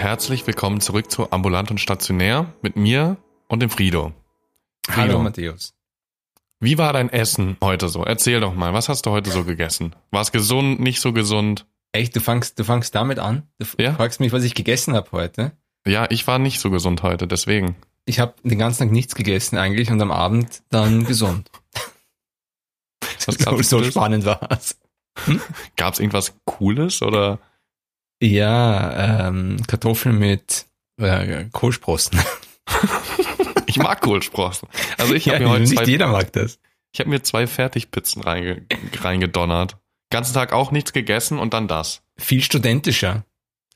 Herzlich willkommen zurück zu Ambulant und Stationär mit mir und dem Frido. Frido, Hallo Matthäus. Wie war dein Essen heute so? Erzähl doch mal, was hast du heute so gegessen? War es gesund, nicht so gesund? Echt, du fangst, du fangst damit an? Du Ja. fragst mich, was ich gegessen habe heute. Ja, ich war nicht so gesund heute, deswegen. Ich habe den ganzen Tag nichts gegessen eigentlich und am Abend dann gesund. Was so, so spannend war's. Gab es irgendwas Cooles oder? Ja, ähm, Kartoffeln mit äh, Kohlsprossen. Ich mag Kohlsprossen. Also ich habe ja, mir heute nicht zwei, jeder mag das. ich hab mir zwei Fertigpizzen reinge, reingedonnert. Ganzen Tag auch nichts gegessen und dann das. Viel studentischer.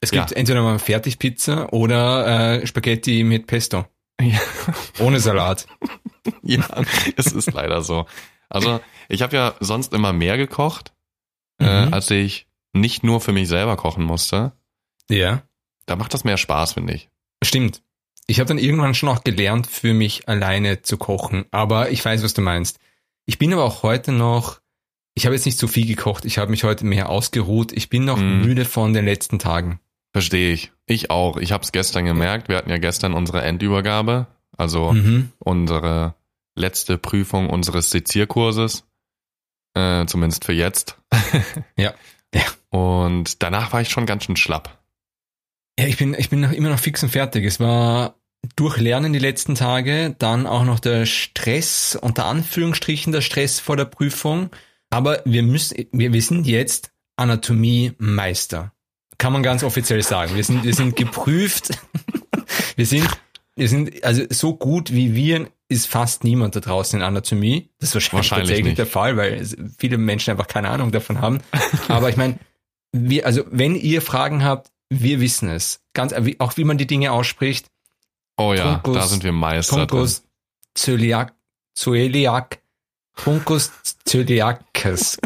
Es gibt Ja. entweder mal Fertigpizza oder äh, Spaghetti mit Pesto. Ja. Ohne Salat. Ja, es ist leider so. Also ich habe ja sonst immer mehr gekocht, äh, Mhm. als ich nicht nur für mich selber kochen musste. Ja. Da macht das mehr Spaß, finde ich. Stimmt. Ich habe dann irgendwann schon auch gelernt, für mich alleine zu kochen. Aber ich weiß, was du meinst. Ich bin aber auch heute noch, ich habe jetzt nicht so viel gekocht. Ich habe mich heute mehr ausgeruht. Ich bin noch Mhm. müde von den letzten Tagen. Verstehe ich. Ich auch. Ich habe es gestern gemerkt. Wir hatten ja gestern unsere Endübergabe, also Mhm. unsere letzte Prüfung unseres Sezierkurses. Äh, zumindest für jetzt. Ja. Ja. Und danach war ich schon ganz schön schlapp. Ja, ich bin, ich bin noch immer noch fix und fertig. Es war durchlernen die letzten Tage, dann auch noch der Stress, unter Anführungsstrichen der Stress vor der Prüfung. Aber wir müssen, wir, wir sind jetzt Anatomie-Meister. Kann man ganz offiziell sagen. Wir sind, wir sind geprüft. Wir sind, wir sind, also so gut wie wir ist fast niemand da draußen in Anatomie. Das ist wahrscheinlich, Wahrscheinlich tatsächlich nicht. der Fall, weil viele Menschen einfach keine Ahnung davon haben. Aber ich meine, wir, also wenn ihr Fragen habt, wir wissen es. Ganz, auch wie man die Dinge ausspricht. Oh ja, Truncus- da sind wir Meister drin. Truncus Zöliak, Zöliak, Truncus Zöliacus.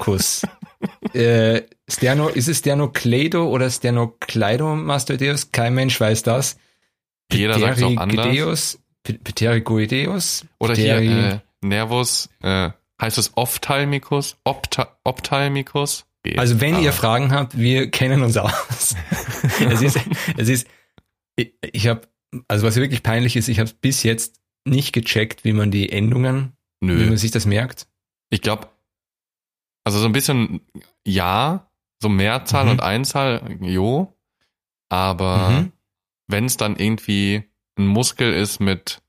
äh, Sterno, ist es Sternocleido oder Sternocleidomastoideus? Kein Mensch weiß das. Jeder sagt es auch anders. Pterigoideus, Pterygoideus, Oder hier äh, Nervus, äh, heißt es Ophthalmicus? Opta Ophthalmicus? Geht. Also wenn Aber ihr Fragen habt, wir kennen uns aus. es ist, es ist, ich, ich habe, also was wirklich peinlich ist, ich habe bis jetzt nicht gecheckt, wie man die Endungen, wie Nö, man sich das merkt. ich glaube, also so ein bisschen ja, so Mehrzahl Mhm. und Einzahl, jo, aber Mhm. Wenn es dann irgendwie ein Muskel ist mit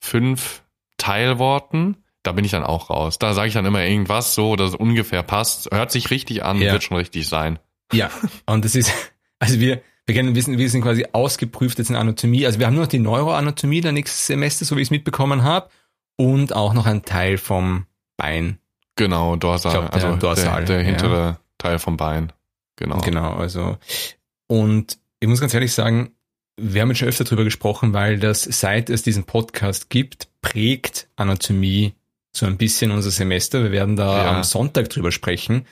fünf Teilworten, da bin ich dann auch raus. Da sage ich dann immer irgendwas so, dass es ungefähr passt. Hört sich richtig an, Ja. wird schon richtig sein. Ja, und das ist, also wir, wir kennen, wissen, wir sind quasi ausgeprüft jetzt in Anatomie. Also wir haben nur noch die Neuroanatomie der nächsten Semester, so wie ich es mitbekommen habe, und auch noch ein Teil vom Bein. Genau, Dorsal, glaub, der also Dorsal, der, der ja. hintere Teil vom Bein. Genau. Genau, also. Und ich muss ganz ehrlich sagen, wir haben jetzt schon öfter drüber gesprochen, weil das, seit es diesen Podcast gibt, prägt Anatomie so ein bisschen unser Semester. Wir werden da Ja. am Sonntag drüber sprechen,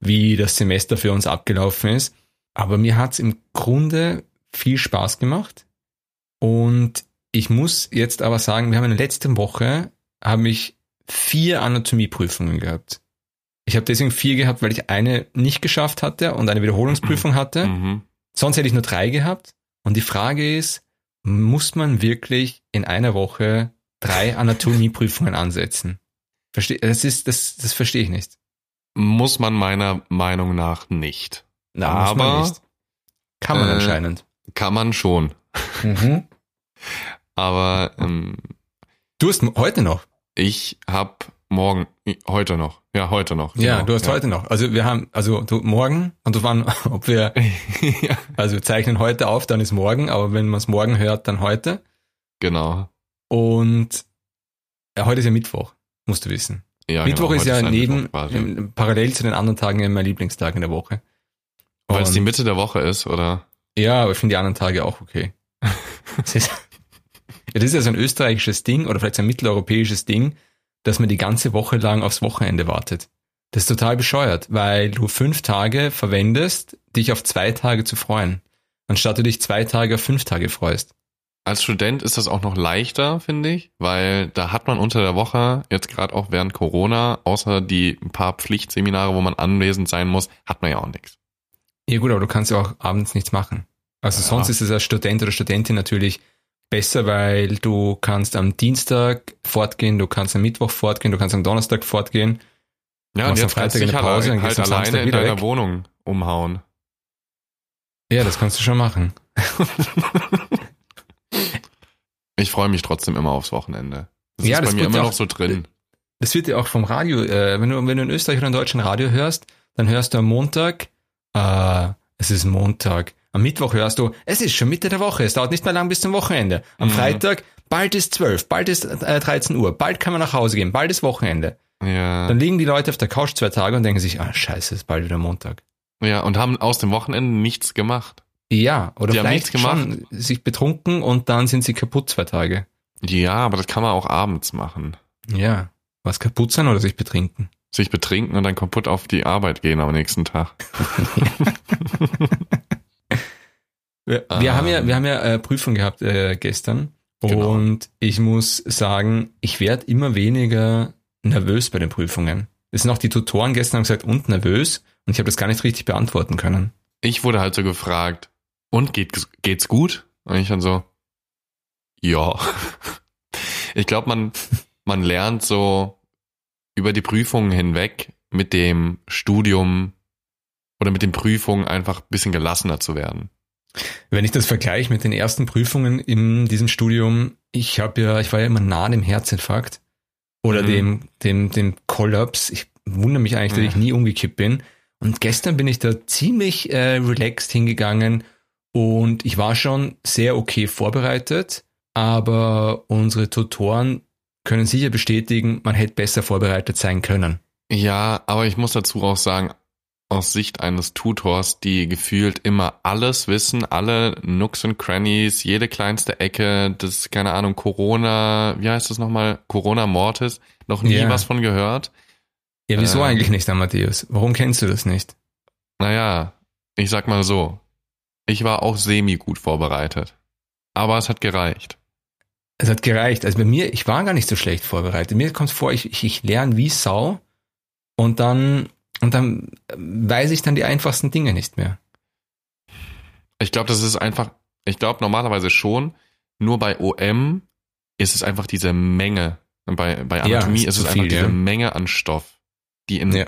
wie das Semester für uns abgelaufen ist. Aber mir hat's im Grunde viel Spaß gemacht. Und ich muss jetzt aber sagen, wir haben in der letzten Woche, habe ich vier Anatomieprüfungen gehabt. Ich habe deswegen vier gehabt, weil ich eine nicht geschafft hatte und eine Wiederholungsprüfung hatte. Mhm. Sonst hätte ich nur drei gehabt. Und die Frage ist, muss man wirklich in einer Woche drei Anatomieprüfungen ansetzen? Versteh, das ist, das, das verstehe ich nicht. Muss man meiner Meinung nach nicht. Na, muss man Aber, nicht. Kann man äh, anscheinend. Kann man schon. Mhm. Aber ähm, Du hast heute noch. ich habe morgen, heute noch. Ja, heute noch. Ja, genau. du hast heute noch. Also wir haben, also du morgen und du wann, ob wir, ja, also wir zeichnen heute auf, dann ist morgen, aber wenn man es morgen hört, dann heute. genau. Und ja, heute ist ja Mittwoch, musst du wissen. Ja, Mittwoch genau, ist ja ein neben, ähm, parallel zu den anderen Tagen ja mein Lieblingstag in der Woche. Weil es die Mitte der Woche ist, oder? Ja, aber ich finde die anderen Tage auch okay. das, ist, ja, das ist ja so ein österreichisches Ding oder vielleicht so ein mitteleuropäisches Ding, dass man die ganze Woche lang aufs Wochenende wartet. Das ist total bescheuert, weil du fünf Tage verwendest, dich auf zwei Tage zu freuen, anstatt du dich zwei Tage auf fünf Tage freust. Als Student ist das auch noch leichter, finde ich, weil da hat man unter der Woche, jetzt gerade auch während Corona, außer die ein paar Pflichtseminare, wo man anwesend sein muss, hat man ja auch nichts. Ja gut, aber du kannst ja auch abends nichts machen. Also sonst Ja. ist es als Student oder Studentin natürlich besser, weil du kannst am Dienstag fortgehen, du kannst am Mittwoch fortgehen, du kannst am Donnerstag fortgehen. Ja, und am jetzt Freitag eine Pause, halt, gehst halt du am alleine in deiner weg. Wohnung umhauen. Ja, das kannst du schon machen. Ich freue mich trotzdem immer aufs Wochenende. Das Ja, ist das bei mir immer ja noch auch- so drin. Das wird ja auch vom Radio, äh, wenn du, wenn du in Österreich oder in deutschen Radio hörst, dann hörst du am Montag, äh, es ist Montag. Am Mittwoch hörst du, es ist schon Mitte der Woche, es dauert nicht mehr lang bis zum Wochenende. Am Mhm. Freitag, bald ist 12, bald ist äh, 13 Uhr, bald kann man nach Hause gehen, bald ist Wochenende. Ja. Dann liegen die Leute auf der Couch zwei Tage und denken sich, ah, scheiße, ist bald wieder Montag. ja, und haben aus dem Wochenende nichts gemacht. Ja, oder Die haben vielleicht nichts gemacht. schon sich betrunken und dann sind sie kaputt zwei Tage. Ja, aber das kann man auch abends machen. Ja. Was kaputt sein oder sich betrinken? Sich betrinken und dann kaputt auf die Arbeit gehen am nächsten Tag. Wir, wir Ähm. haben ja, wir haben ja äh, Prüfung gehabt äh, gestern Genau. und ich muss sagen, ich werde immer weniger nervös bei den Prüfungen. Es sind auch die Tutoren gestern haben gesagt, und nervös und ich habe das gar nicht richtig beantworten können. Ich wurde halt so gefragt, und geht, geht's gut? Und ich dann so, ja. Ich glaube, man, man lernt so über die Prüfungen hinweg mit dem Studium oder mit den Prüfungen einfach ein bisschen gelassener zu werden. Wenn ich das vergleiche mit den ersten Prüfungen in diesem Studium, ich habe ja, ich war ja immer nah dem Herzinfarkt oder Mhm. dem, dem, dem Kollaps. Ich wundere mich eigentlich, dass ich nie umgekippt bin. Und gestern bin ich da ziemlich äh, relaxed hingegangen und ich war schon sehr okay vorbereitet, aber unsere Tutoren können sicher bestätigen, man hätte besser vorbereitet sein können. Ja, aber ich muss dazu auch sagen, aus Sicht eines Tutors, die gefühlt immer alles wissen, alle Nooks und Crannies, jede kleinste Ecke, das, keine Ahnung, Corona, wie heißt das nochmal? Corona Mortis, noch nie Ja. was von gehört. Ja, wieso Ähm. eigentlich nicht, Amadeus? Warum kennst du das nicht? Naja, ich sag mal so, ich war auch semi gut vorbereitet. Aber es hat gereicht. Es hat gereicht. Also bei mir, ich war gar nicht so schlecht vorbereitet. Mir kommt vor, ich, ich, ich lerne wie Sau und dann, und dann weiß ich dann die einfachsten Dinge nicht mehr. Ich glaube, das ist einfach, ich glaube normalerweise schon, nur bei OM ist es einfach diese Menge. Bei, bei Ja, Anatomie ist ist es einfach viel, diese ja. Menge an Stoff, die in Ja.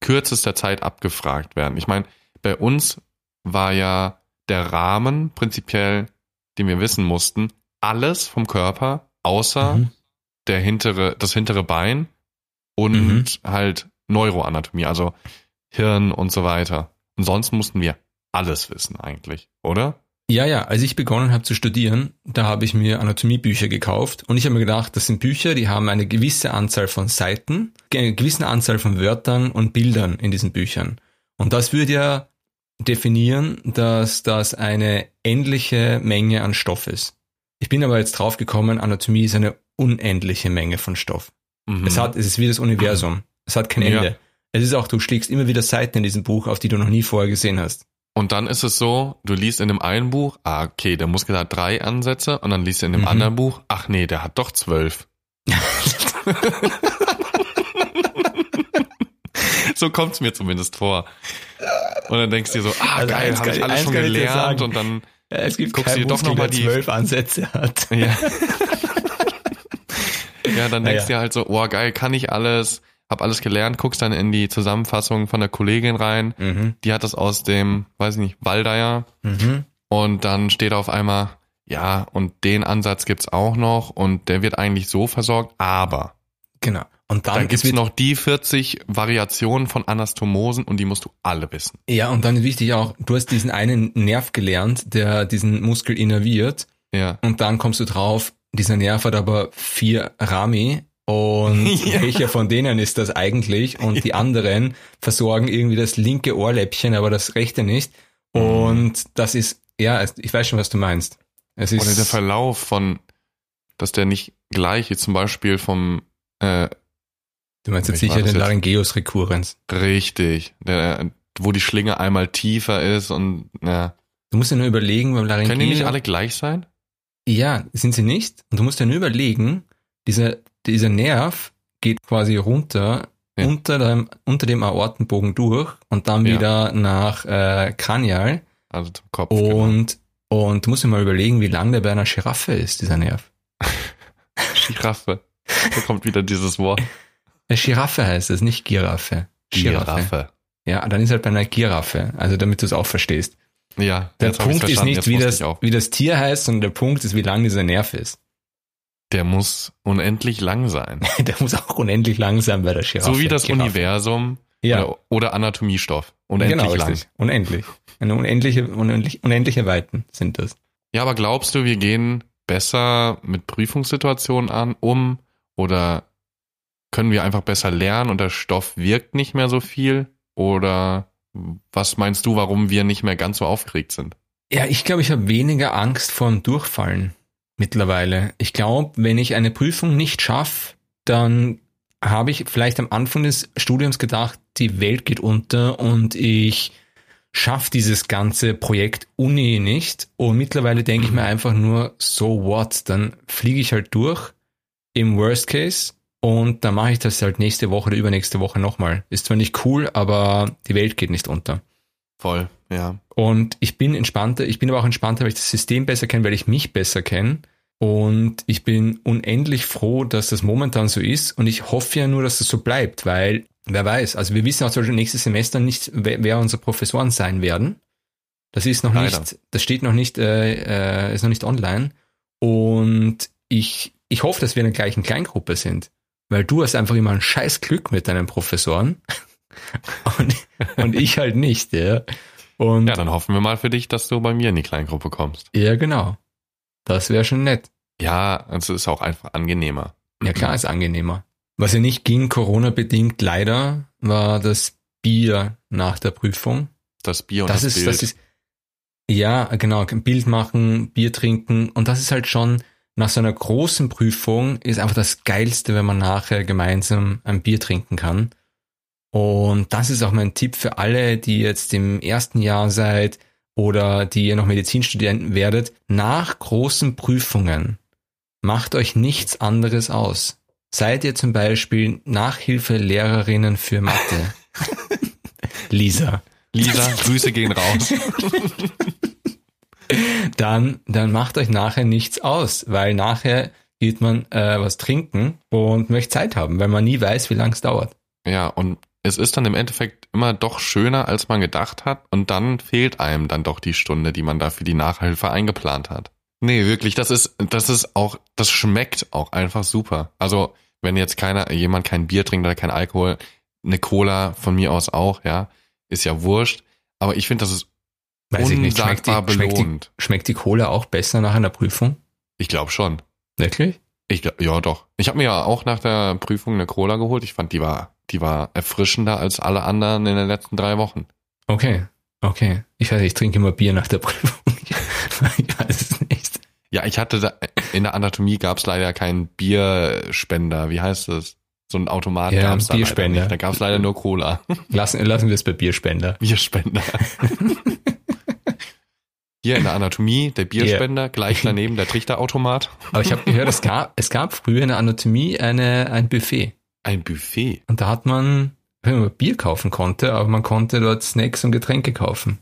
kürzester Zeit abgefragt werden. Ich meine, bei uns war ja der Rahmen prinzipiell, den wir wissen mussten, alles vom Körper, außer Mhm. der hintere, das hintere Bein und Mhm. halt Neuroanatomie, also Hirn und so weiter. Und sonst mussten wir alles wissen eigentlich, oder? Ja, ja, als ich begonnen habe zu studieren, da habe ich mir Anatomiebücher gekauft und ich habe mir gedacht, das sind Bücher, die haben eine gewisse Anzahl von Seiten, eine gewisse Anzahl von Wörtern und Bildern in diesen Büchern. Und das würde ja definieren, dass das eine endliche Menge an Stoff ist. Ich bin aber jetzt draufgekommen, Anatomie ist eine unendliche Menge von Stoff. Mhm. Es hat, es ist wie das Universum. Es hat kein Ja. Ende. Es ist auch, du schlägst immer wieder Seiten in diesem Buch, auf die du noch nie vorher gesehen hast. Und dann ist es so, du liest in dem einen Buch, ah, okay, der Muskel hat drei Ansätze und dann liest du in dem Mhm. anderen Buch, ach nee, der hat doch zwölf. so kommt's mir zumindest vor. Und dann denkst du dir so, ah Also geil, habe ich alles schon gelernt und dann, Es gibt Guckst keinen dir doch Muskel, noch mal der die- zwölf Ansätze hat. ja. ja, dann denkst Ja, du dir halt so, oh geil, kann ich alles, hab alles gelernt, guckst dann in die Zusammenfassung von der Kollegin rein, Mhm. die hat das aus dem, weiß ich nicht, Waldeier Mhm. Und dann steht auf einmal, ja, und den Ansatz gibt's auch noch und der wird eigentlich so versorgt, aber Genau. Und dann, dann es gibt's wird, noch die 40 Variationen von Anastomosen und die musst du alle wissen. ja, und dann ist wichtig auch, du hast diesen einen Nerv gelernt, der diesen Muskel innerviert Ja. und dann kommst du drauf, dieser Nerv hat aber vier Rami und Ja. welcher von denen ist das eigentlich? Und die anderen versorgen irgendwie das linke Ohrläppchen, aber das rechte nicht. Und das ist, ja, ich weiß schon, was du meinst. Es ist, Oder der Verlauf von, dass der nicht gleich ist, zum Beispiel vom, äh, du meinst jetzt sicher den. Laryngeus recurrens. richtig, der, wo die Schlinge einmal tiefer ist und, ja. Du musst ja nur überlegen, beim Laryngeus. Können die nicht alle gleich sein? Ja, sind sie nicht. Und du musst ja nur überlegen, dieser, dieser Nerv geht quasi runter Ja. unter, dem, unter dem Aortenbogen durch und dann Ja. wieder nach äh, Kranial. Also zum Kopf. genau. Und Und du musst dir mal überlegen, wie lang der bei einer Giraffe ist, dieser Nerv. Giraffe. Da kommt wieder dieses Wort. Eine Giraffe heißt es, nicht Giraffe. Giraffe. Ja, dann ist halt bei einer Giraffe, also damit du es auch verstehst. Ja, Der Punkt ist nicht, wie das, wie das Tier heißt, sondern der Punkt ist, wie lang dieser Nerv ist. Der muss unendlich lang sein. Der muss auch unendlich lang sein bei der Giraffe. so wie das Giraffe. Universum Ja, oder, oder Anatomiestoff. Unendlich genau, lang. richtig. Unendlich. Eine unendliche, unendlich, unendliche Weiten sind das. Ja, aber glaubst du, wir gehen besser mit Prüfungssituationen an, um oder können wir einfach besser lernen und der Stoff wirkt nicht mehr so viel? Oder was meinst du, warum wir nicht mehr ganz so aufgeregt sind? Ja, ich glaube, ich habe weniger Angst vor dem Durchfallen mittlerweile. Ich glaube, wenn ich eine Prüfung nicht schaffe, dann habe ich vielleicht am Anfang des Studiums gedacht, die Welt geht unter und ich schaffe dieses ganze Projekt Uni nicht. Und mittlerweile denke ich mir einfach nur, so what, dann fliege ich halt durch im Worst Case und dann mache ich das halt nächste Woche oder übernächste Woche nochmal. Ist zwar nicht cool, aber die Welt geht nicht unter. Voll, ja. Und ich bin entspannter, ich bin aber auch entspannter, weil ich das System besser kenne, weil ich mich besser kenne. Und ich bin unendlich froh, dass das momentan so ist. Und ich hoffe ja nur, dass das so bleibt, weil wer weiß, also wir wissen auch zum Beispiel nächstes Semester nicht, wer, wer unsere Professoren sein werden. Das ist noch Leider. nicht, das steht noch nicht, äh, äh, ist noch nicht online. Und ich, ich hoffe, dass wir in der gleichen Kleingruppe sind. Weil du hast einfach immer ein scheiß Glück mit deinen Professoren. und, und ich halt nicht, ja. Und Ja, dann hoffen wir mal für dich, dass du bei mir in die Kleingruppe kommst. ja, genau. Das wäre schon nett. Ja, es ist auch einfach angenehmer. Ja, klar, ist angenehmer. Was ja nicht ging, Corona-bedingt leider, war das Bier nach der Prüfung. Das Bier und das, das, ist, Bild. das ist, ja, genau, ein Bild machen, Bier trinken. Und das ist halt schon, nach so einer großen Prüfung, ist einfach das Geilste, wenn man nachher gemeinsam ein Bier trinken kann. Und das ist auch mein Tipp für alle, die jetzt im ersten Jahr seid oder die ihr noch Medizin studieren werdet. Nach großen Prüfungen macht euch nichts anderes aus. Seid ihr zum Beispiel Nachhilfelehrerinnen für Mathe? Lisa. Lisa, Grüße gehen raus. dann, dann macht euch nachher nichts aus, weil nachher geht man äh, was trinken und möchte Zeit haben, weil man nie weiß, wie lang es dauert. Ja, und es ist dann im Endeffekt immer doch schöner, als man gedacht hat. Und dann fehlt einem dann doch die Stunde, die man da für die Nachhilfe eingeplant hat. Nee, wirklich, das ist, das ist auch, das schmeckt auch einfach super. Also, wenn jetzt keiner, jemand kein Bier trinkt oder kein Alkohol, eine Cola von mir aus auch, ja, ist ja wurscht. Aber ich finde, das ist Weiß ich nicht, schmeckt die, unsagbar schmeckt, die, schmeckt die Cola auch besser nach einer Prüfung? Ich glaube schon. Wirklich? Ich glaub, ja doch. Ich habe mir ja auch nach der Prüfung eine Cola geholt. Ich fand, die war, die war erfrischender als alle anderen in den letzten drei Wochen. Okay, okay. Ich weiß, ich trinke immer Bier nach der Prüfung. ich weiß es nicht. Ja, ich hatte da, in der Anatomie gab es leider keinen Bierspender. Wie heißt das? So ein Automat Ja, gab's da leider Bierspender. nicht. Da gab es leider nur Cola. Lassen, lassen wir es bei Bierspender. Bierspender. Hier in der Anatomie der Bierspender, gleich daneben der Trichterautomat. Aber ich habe gehört, es gab, es gab früher in der Anatomie eine, ein Buffet. Ein Buffet. Und da hat man, wenn man Bier kaufen konnte, aber man konnte dort Snacks und Getränke kaufen.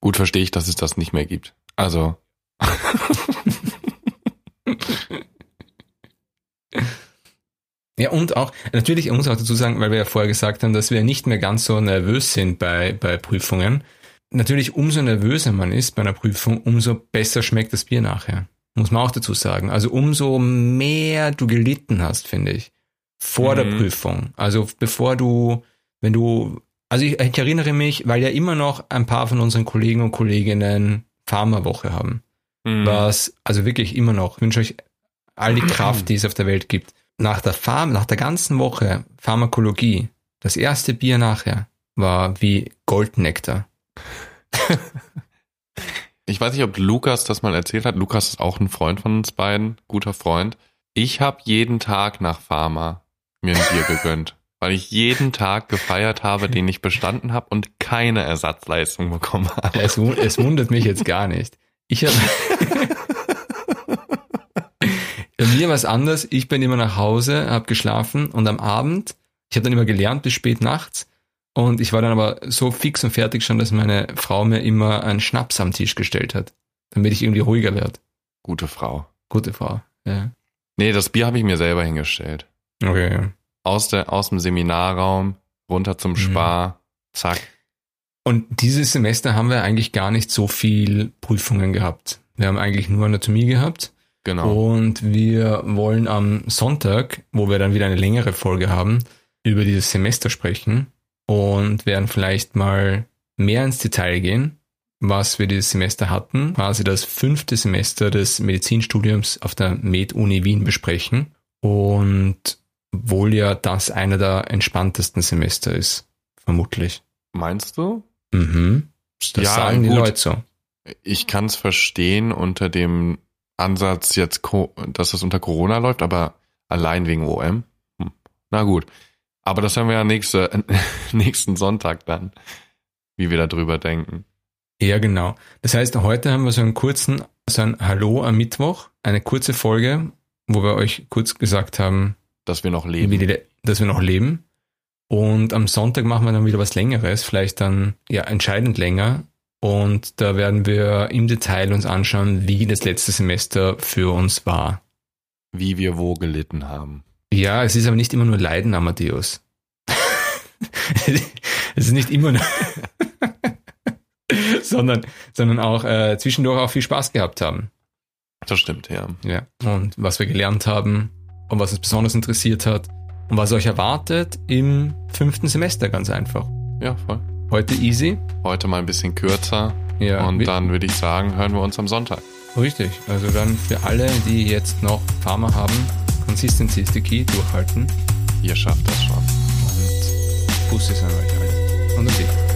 Gut verstehe ich, dass es das nicht mehr gibt. Also, Ja, und auch, natürlich, ich muss auch dazu sagen, weil wir ja vorher gesagt haben, dass wir nicht mehr ganz so nervös sind bei, bei Prüfungen. Natürlich, umso nervöser man ist bei einer Prüfung, umso besser schmeckt das Bier nachher. Muss man auch dazu sagen. Also umso mehr du gelitten hast, finde ich, vor der Mhm. Prüfung. Also bevor du, wenn du, also ich, ich erinnere mich, weil ja immer noch ein paar von unseren Kollegen und Kolleginnen Pharmawoche haben hm, was, also wirklich immer noch, ich wünsche euch all die Kraft, die es auf der Welt gibt. Nach der Pharm, nach der ganzen Woche Pharmakologie, das erste Bier nachher war wie Goldnektar. ich weiß nicht, ob Lukas das mal erzählt hat. Lukas ist auch ein Freund von uns beiden, guter Freund. Ich habe jeden Tag nach Pharma mir ein Bier gegönnt, weil ich jeden Tag gefeiert habe, den ich bestanden habe und keine Ersatzleistung bekommen habe. Es, es wundert mich jetzt gar nicht. Ich habe Bei mir war es anders. Ich bin immer nach Hause, habe geschlafen und am Abend, ich habe dann immer gelernt bis spät nachts und ich war dann aber so fix und fertig schon, dass meine Frau mir immer einen Schnaps am Tisch gestellt hat. damit ich irgendwie ruhiger werde. Gute Frau. Gute Frau. Ja. Nee, das Bier habe ich mir selber hingestellt. Okay, ja. Aus, der, aus dem Seminarraum, runter zum Mhm. Spar, zack. Und dieses Semester haben wir eigentlich gar nicht so viel Prüfungen gehabt. Wir haben eigentlich nur Anatomie gehabt. Genau. Und wir wollen am Sonntag, wo wir dann wieder eine längere Folge haben, über dieses Semester sprechen und werden vielleicht mal mehr ins Detail gehen, was wir dieses Semester hatten, quasi das fünfte Semester des Medizinstudiums auf der Med-Uni Wien besprechen und wohl ja das einer der entspanntesten Semester ist, vermutlich. Meinst du? Mhm. Das Ja, sagen die gut. Leute so. Ich kann es verstehen unter dem Ansatz jetzt, dass das unter Corona läuft, aber allein wegen OM. Hm. Na gut. Aber das haben wir ja nächste, nächsten Sonntag dann, wie wir darüber denken. Ja, genau. Das heißt, heute haben wir so einen kurzen, so ein Hallo am Mittwoch, eine kurze Folge, wo wir euch kurz gesagt haben, Dass wir noch leben. die, dass wir noch leben. Und am Sonntag machen wir dann wieder was Längeres, vielleicht dann ja entscheidend länger. Und da werden wir im Detail uns anschauen, wie das letzte Semester für uns war. Wie wir wo gelitten haben. Ja, es ist aber nicht immer nur Leiden, Amadeus. es ist nicht immer nur, sondern, sondern auch äh, zwischendurch auch viel Spaß gehabt haben. Das stimmt, ja. Ja. Und was wir gelernt haben und was uns besonders interessiert hat und was euch erwartet im fünften Semester ganz einfach. Ja, voll. Heute easy. Heute mal ein bisschen kürzer. Ja, und dann würde ich sagen, hören wir uns am Sonntag. richtig. Also dann für alle, die jetzt noch Pharma haben, Consistency ist the key, durchhalten Ihr schafft das schon. und Busses an euch alle. Und um dich.